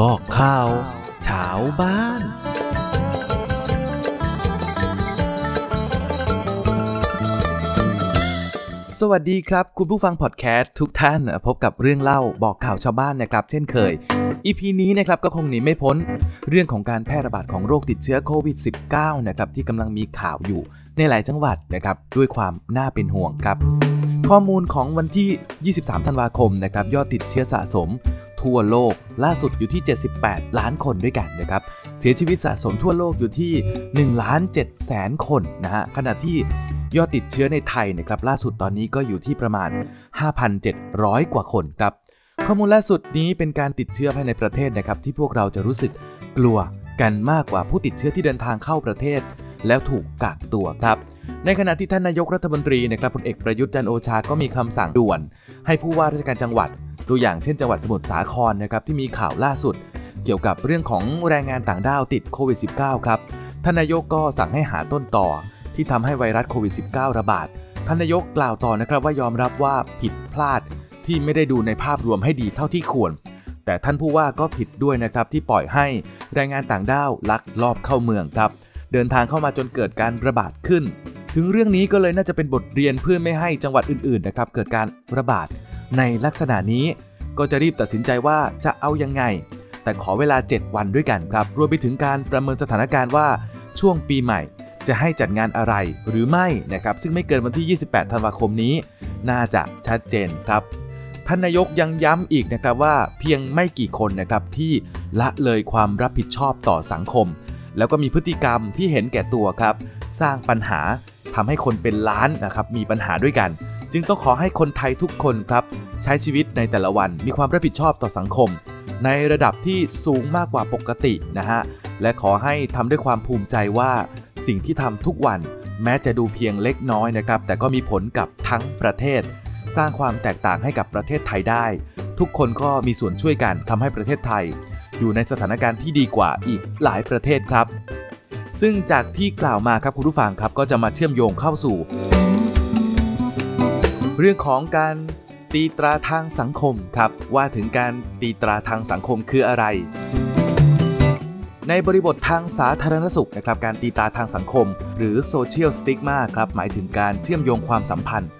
บอกข่าวช้าบ้าน สวัสดีครับ คุณผู้ฟังพอดแคสต์ทุกท่านพบกับเรื่องเล่าบอกข่าวชาวบ้านนะครับ เช่นเคยอีพีนี้นะครับก็คงหนีไม่พ้น เรื่องของการแพร่ระบาดของโรคติดเชื้อโควิด -19 นะครับที่กำลังมีข่าวอยู่ในหลายจังหวัดนะครับด้วยความน่าเป็นห่วงครับ ข้อมูลของวันที่ 23 ธันวาคมนะครับยอดติดเชื้อสะสม ทั่วโลก ล่าสุดอยู่ที่ 78 ล้านคนด้วยกันนะครับ เสียชีวิตสะสมทั่วโลกอยู่ที่ 1 ล้าน7แสนคนนะฮะ ขณะที่ยอดติดเชื้อในไทยนะครับล่าสุดตอนนี้ก็อยู่ที่ประมาณ 5,700 กว่าคนครับ ข้อมูลล่าสุดนี้เป็นการติดเชื้อภายในประเทศนะครับที่พวกเราจะรู้สึกกลัวกันมากกว่าผู้ติดเชื้อที่เดินทางเข้าประเทศ แล้วถูกกักตัวครับ ในขณะที่ท่านนายกรัฐมนตรีนะครับพลเอกประยุทธ์จันโอชาก็มีคำสั่งด่วน ให้ผู้ว่าราชการจังหวัด ตัวอย่างเช่นจังหวัดสมุทรสาครนะครับที่มีข่าวล่าสุด เกี่ยวกับเรื่องของแรงงานต่างด้าวติดโควิด -19 ครับท่านนายกก็สั่งให้หาต้นต่อ ที่ทำให้ไวรัสโควิด -19 ระบาดท่านนายกกล่าวต่อนะครับว่ายอมรับว่าผิดพลาดที่ไม่ได้ดูในภาพรวมให้ดีเท่าที่ควร แต่ท่านผู้ว่าก็ผิดด้วยนะครับที่ปล่อยให้แรงงานต่างด้าวลักลอบเข้าเมืองครับ เดินทางเข้ามาจนเกิดการระบาดขึ้น ถึงเรื่องนี้ก็เลยน่าจะเป็นบทเรียนเพื่อไม่ให้จังหวัดอื่นๆนะครับเกิดการระบาด ในลักษณะนี้ก็จะรีบตัดสินใจว่าจะเอายังไง แต่ขอเวลา 7 วันด้วยกันครับรวมไปถึงการประเมินสถานการณ์ว่าช่วงปีใหม่ จะให้จัดงานอะไรหรือไม่นะครับซึ่งไม่เกินวันที่ 28 ธันวาคมนี้ น่าจะชัดเจนครับท่านนายกยังย้ำอีกนะครับว่าเพียงไม่กี่คนนะครับที่ละเลยความรับผิดชอบต่อสังคม แล้วก็มีพฤติกรรมที่เห็นแก่ตัวครับ สร้างปัญหาทำให้คนเป็นล้านนะครับมีปัญหาด้วยกัน จึงต้องขอให้คนไทยทุกคนครับ ใช้ชีวิตในแต่ละวันมีความรับผิดชอบต่อสังคม ในระดับที่สูงมากกว่าปกตินะฮะและขอให้ทำด้วยความภูมิใจว่า สิ่งที่ทำทุกวัน แม้จะดูเพียงเล็กน้อยนะครับ แต่ก็มีผลกับทั้งประเทศ สร้างความแตกต่างให้กับประเทศไทยได้ ทุกคนก็มีส่วนช่วยกันทำให้ประเทศไทย อยู่ในสถานการณ์ที่ดีกว่าอีกหลายประเทศครับ ซึ่งจากที่กล่าวมาครับคุณผู้ฟังครับก็จะมาเชื่อมโยงเข้าสู่ เรื่องของการตีตราทางสังคมครับ ว่าถึงการตีตราทางสังคมคืออะไร ในบริบททางสาธารณสุขนะครับการตีตราทางสังคม หรือ social stigma ครับหมายถึงการเชื่อมโยงความสัมพันธ์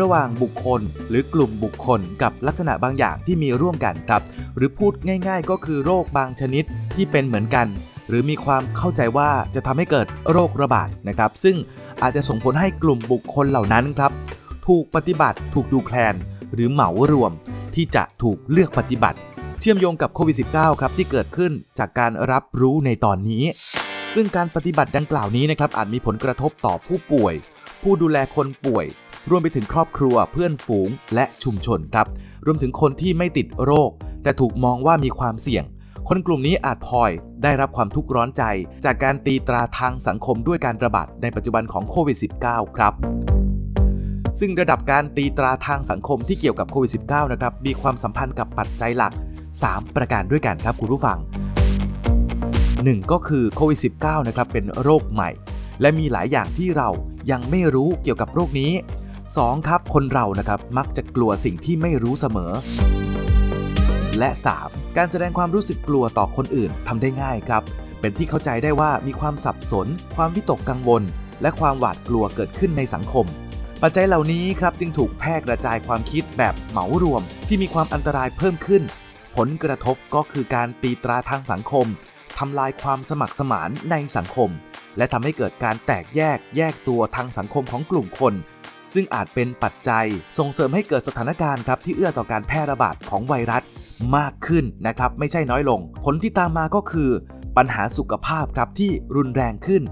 ระหว่างบุคคลหรือกลุ่มบุคคลกับลักษณะบางอย่างที่มีร่วมกันครับ หรือพูดง่าย ๆ ก็คือโรคบางชนิดที่เป็นเหมือนกัน หรือมีความเข้าใจว่าจะทำให้เกิดโรคระบาดนะครับ ซึ่งอาจจะส่งผลให้กลุ่มบุคคลเหล่านั้นครับ ถูกปฏิบัติ ถูกดูแคลน หรือเหมารวมที่จะถูกเลือกปฏิบัติ เชื่อมโยงกับโควิด -19 ครับที่เกิดขึ้นจากการรับรู้ในตอนนี้ ซึ่งการปฏิบัติดังกล่าวนี้นะครับอาจมีผลกระทบต่อผู้ป่วย ผู้ดูแลคนป่วย รวมไปถึงครอบครัวเพื่อนฝูงและชุมชนครับ รวมถึงคนที่ไม่ติดโรค แต่ถูกมองว่ามีความเสี่ยง คนกลุ่มนี้อาจพลอยได้รับความทุกข์ร้อนใจ จากการตีตราทางสังคมด้วยการระบาดในปัจจุบันของโควิด -19 ครับ ซึ่งระดับการตีตราทางสังคมที่เกี่ยวกับโควิด -19 นะครับ มีความสัมพันธ์กับปัจจัยหลัก 3 ประการด้วยกันครับคุณผู้ฟัง 1 ก็คือโควิด -19 นะครับเป็นโรคใหม่ และมีหลายอย่างที่เรายังไม่รู้เกี่ยวกับโรคนี้ 2. ครับคนเรานะครับมักจะกลัวสิ่งที่ไม่รู้เสมอ และ 3. การแสดงความรู้สึกกลัวต่อคนอื่นทำได้ง่ายครับ เป็นที่เข้าใจได้ว่ามีความสับสน ความวิตกกังวล และความหวาดกลัวเกิดขึ้นในสังคม ปัจจัยเหล่านี้ครับจึงถูกแพร่กระจายความคิดแบบเหมารวม ที่มีความอันตรายเพิ่มขึ้น ผลกระทบก็คือการตีตราทางสังคมทำลายความสมัครสมานในสังคม และทำให้เกิดการแตกแยกแยกตัวทางสังคมของกลุ่มคน ซึ่งอาจเป็นปัจจัยส่งเสริมให้เกิดสถานการณ์ครับที่เอื้อต่อการแพร่ระบาดของไวรัสมากขึ้นนะครับ ไม่ใช่น้อยลง ผลที่ตามมาก็คือ ปัญหาสุขภาพครับที่รุนแรงขึ้น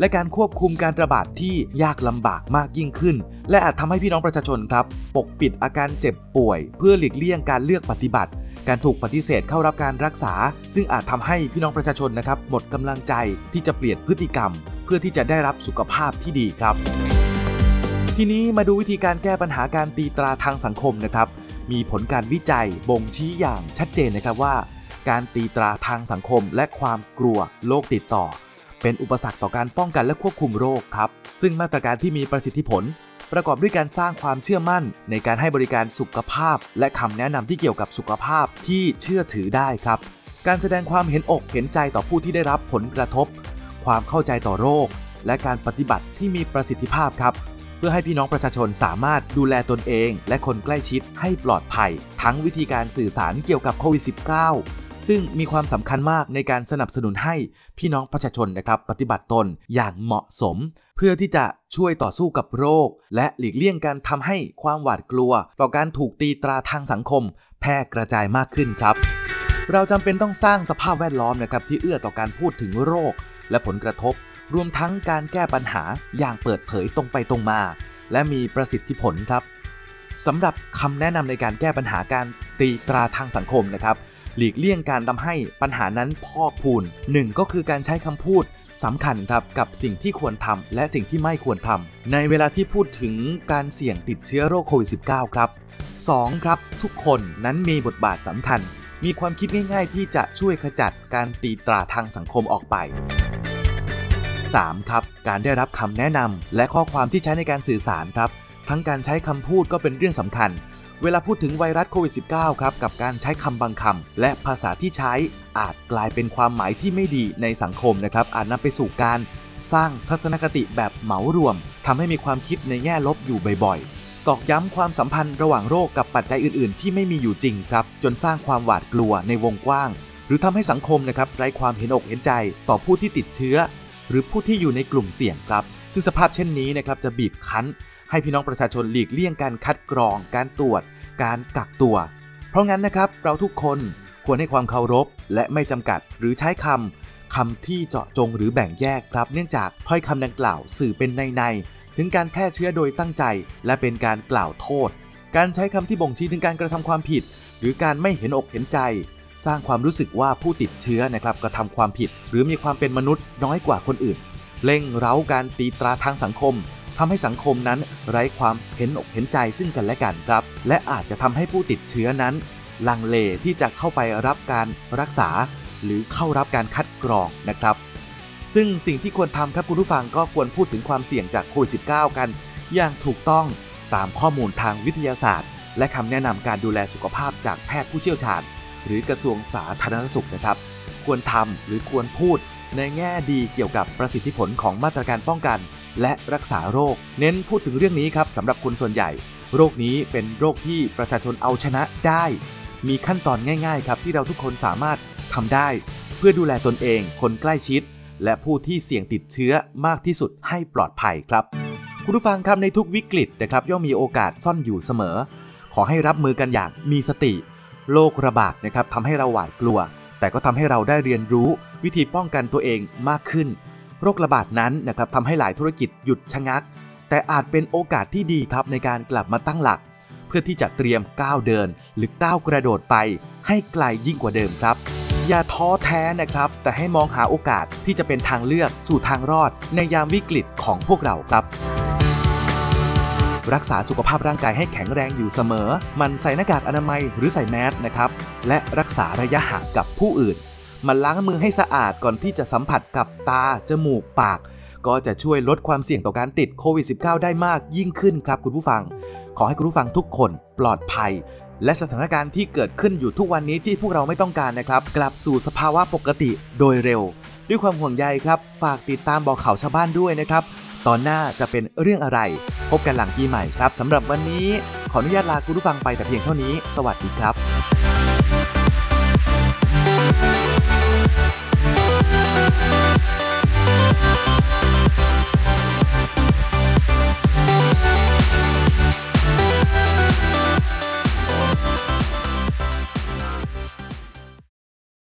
และการควบคุมการระบาดที่ยากลำบากมากยิ่งขึ้น และอาจทำให้พี่น้องประชาชนครับ ปกปิดอาการเจ็บป่วย เพื่อหลีกเลี่ยงการเลือกปฏิบัติ การถูกปฏิเสธเข้ารับการรักษา ซึ่งอาจทำให้พี่น้องประชาชนนะครับ หมดกำลังใจที่จะเปลี่ยนพฤติกรรม เพื่อที่จะได้รับสุขภาพที่ดีครับทีนี้มาดูวิธีการแก้ปัญหาการตีตราทางสังคมนะครับ มีผลการวิจัยบ่งชี้อย่างชัดเจนนะครับว่า การตีตราทางสังคมและความกลัวโรคติดต่อ เป็นอุปสรรคต่อการป้องกันและควบคุมโรคครับ ซึ่งมาตรการที่มีประสิทธิผล ประกอบด้วยการสร้างความเชื่อมั่น ในการให้บริการสุขภาพ และคำแนะนำที่เกี่ยวกับสุขภาพที่เชื่อถือได้ครับ การแสดงความเห็นอกเห็นใจต่อผู้ที่ได้รับผลกระทบ ความเข้าใจต่อโรค และการปฏิบัติที่มีประสิทธิภาพครับ เพื่อให้พี่น้องประชาชนสามารถดูแลตนเอง และคนใกล้ชิดให้ปลอดภัย ทั้งวิธีการสื่อสารเกี่ยวกับโควิด -19 ซึ่งมีความสำคัญมากในการสนับสนุนให้พี่น้องประชาชนนะครับปฏิบัติตนอย่างเหมาะสม เพื่อที่จะช่วยต่อสู้กับโรค และหลีกเลี่ยงการทำให้ความหวาดกลัว ต่อการถูกตีตราทางสังคม แพร่กระจายมากขึ้นครับ เราจำเป็นต้องสร้างสภาพแวดล้อมนะครับที่เอื้อต่อการพูดถึงโรค และผลกระทบ รวมทั้งการแก้ปัญหาอย่างเปิดเผยตรงไปตรงมา และมีประสิทธิผลครับสำหรับคำแนะนำในการแก้ปัญหาการตีตราทางสังคมนะครับ หลีกเลี่ยงการทำให้ปัญหานั้นพอกพูนหนึ่งก็คือการใช้คำพูดสำคัญครับกับสิ่งที่ควรทำและสิ่งที่ไม่ควรทำในเวลาที่พูดถึงการเสี่ยงติดเชื้อโรคโควิด -19 ครับ 2. ครับ ทุกคนนั้นมีบทบาทสำคัญ มีความคิดง่ายๆ ที่จะช่วยขจัดการตีตราทางสังคมออกไป 3. ครับ การได้รับคำแนะนำและข้อความที่ใช้ในการสื่อสารครับ ทั้งการใช้คำพูดก็เป็นเรื่องสำคัญ เวลาพูดถึงไวรัสโควิด -19 ครับ กับการใช้คำบางคำและภาษาที่ใช้อาจกลายเป็นความหมายที่ไม่ดีในสังคมนะครับ อาจนำไปสู่การสร้างทัศนคติแบบเหมารวมทำให้มีความคิดในแง่ลบอยู่บ่อยๆ ตอกย้ำความสัมพันธ์ระหว่างโรคกับปัจจัยอื่นๆ ที่ไม่มีอยู่จริงครับ จนสร้างความหวาดกลัวในวงกว้าง หรือทำให้สังคมนะครับไร้ความเห็นอกเห็นใจต่อผู้ที่ติดเชื้อ หรือผู้ที่อยู่ในกลุ่มเสี่ยงครับ ซึ่งสภาพเช่นนี้นะครับจะบีบคั้น ให้พี่น้องประชาชนหลีกเลี่ยงการคัดกรอง การตรวจ การกักตัว เพราะงั้นนะครับเราทุกคนควรให้ความเคารพ และไม่จำกัดหรือใช้คำคำที่เจาะจงหรือแบ่งแยกครับ เนื่องจากถ้อยคำดังกล่าวสื่อเป็นในในถึงการแพร่เชื้อโดยตั้งใจ และเป็นการกล่าวโทษ การใช้คำที่บ่งชี้ถึงการกระทำความผิด หรือการไม่เห็นอกเห็นใจ สร้างความรู้สึกว่าผู้ติดเชื้อนะครับกระทำความผิด หรือมีความเป็นมนุษย์น้อยกว่าคนอื่นเร่งเร้าการตีตราทางสังคม ทำให้สังคมนั้นไร้ความเห็นอกเห็นใจซึ่งกันและกันครับ และอาจจะทำให้ผู้ติดเชื้อนั้น ลังเลที่จะเข้าไปรับการรักษา หรือเข้ารับการคัดกรองนะครับ ซึ่งสิ่งที่ควรทำครับคุณผู้ฟังก็ควรพูดถึงความเสี่ยงจากโควิด -19 กัน อย่างถูกต้องตามข้อมูลทางวิทยาศาสตร์ และคำแนะนำการดูแลสุขภาพจากแพทย์ผู้เชี่ยวชาญ หรือกระทรวงสาธารณสุขนะครับ ควรทำหรือควรพูด ในแง่ดีเกี่ยวกับประสิทธิผลของมาตรการป้องกัน และรักษาโรค เน้นพูดถึงเรื่องนี้ครับสำหรับคนส่วนใหญ่ โรคนี้เป็นโรคที่ประชาชนเอาชนะได้ มีขั้นตอนง่าย ๆ ครับที่เราทุกคนสามารถทำได้ เพื่อดูแลตนเอง คนใกล้ชิด และผู้ที่เสี่ยงติดเชื้อมากที่สุดให้ปลอดภัยครับคุณผู้ฟังครับในทุกวิกฤตนะครับย่อมมีโอกาสซ่อนอยู่เสมอ ขอให้รับมือกันอย่างมีสติ โรคระบาดนะครับทำให้เราหวาดกลัว แต่ก็ทำให้เราได้เรียนรู้ วิธีป้องกันตัวเองมากขึ้น โรคระบาดนั้นนะครับทำให้หลายธุรกิจหยุดชะงัก แต่อาจเป็นโอกาสที่ดีครับในการกลับมาตั้งหลัก เพื่อที่จะเตรียมก้าวเดิน หรือก้าวกระโดดไป ให้ไกลยิ่งกว่าเดิมครับ อย่าท้อแท้นะครับ แต่ให้มองหาโอกาสที่จะเป็นทางเลือกสู่ทางรอด ในยามวิกฤตของพวกเราครับรักษาสุขภาพร่างกายให้แข็งแรงอยู่เสมอ มันใส่หน้ากากอนามัยหรือใส่แมสนะครับ และรักษาระยะห่างกับผู้อื่น มันล้างมือให้สะอาดก่อนที่จะสัมผัสกับตา จมูก ปาก ก็จะช่วยลดความเสี่ยงต่อการติดโควิด -19 ได้มากยิ่งขึ้นครับคุณผู้ฟัง ขอให้คุณผู้ฟังทุกคนปลอดภัย และสถานการณ์ที่เกิดขึ้นอยู่ทุกวันนี้ที่พวกเราไม่ต้องการนะครับ กลับสู่สภาวะปกติโดยเร็ว ด้วยความห่วงใยครับ ฝากติดตามบอกข่าวชาวบ้านด้วยนะครับตอนหน้าจะเป็นเรื่องอะไร พบกันหลังปีใหม่ครับสำหรับวันนี้ ขออนุญาตลาคุณผู้ฟังไปแต่เพียงเท่านี้ สวัสดีครับ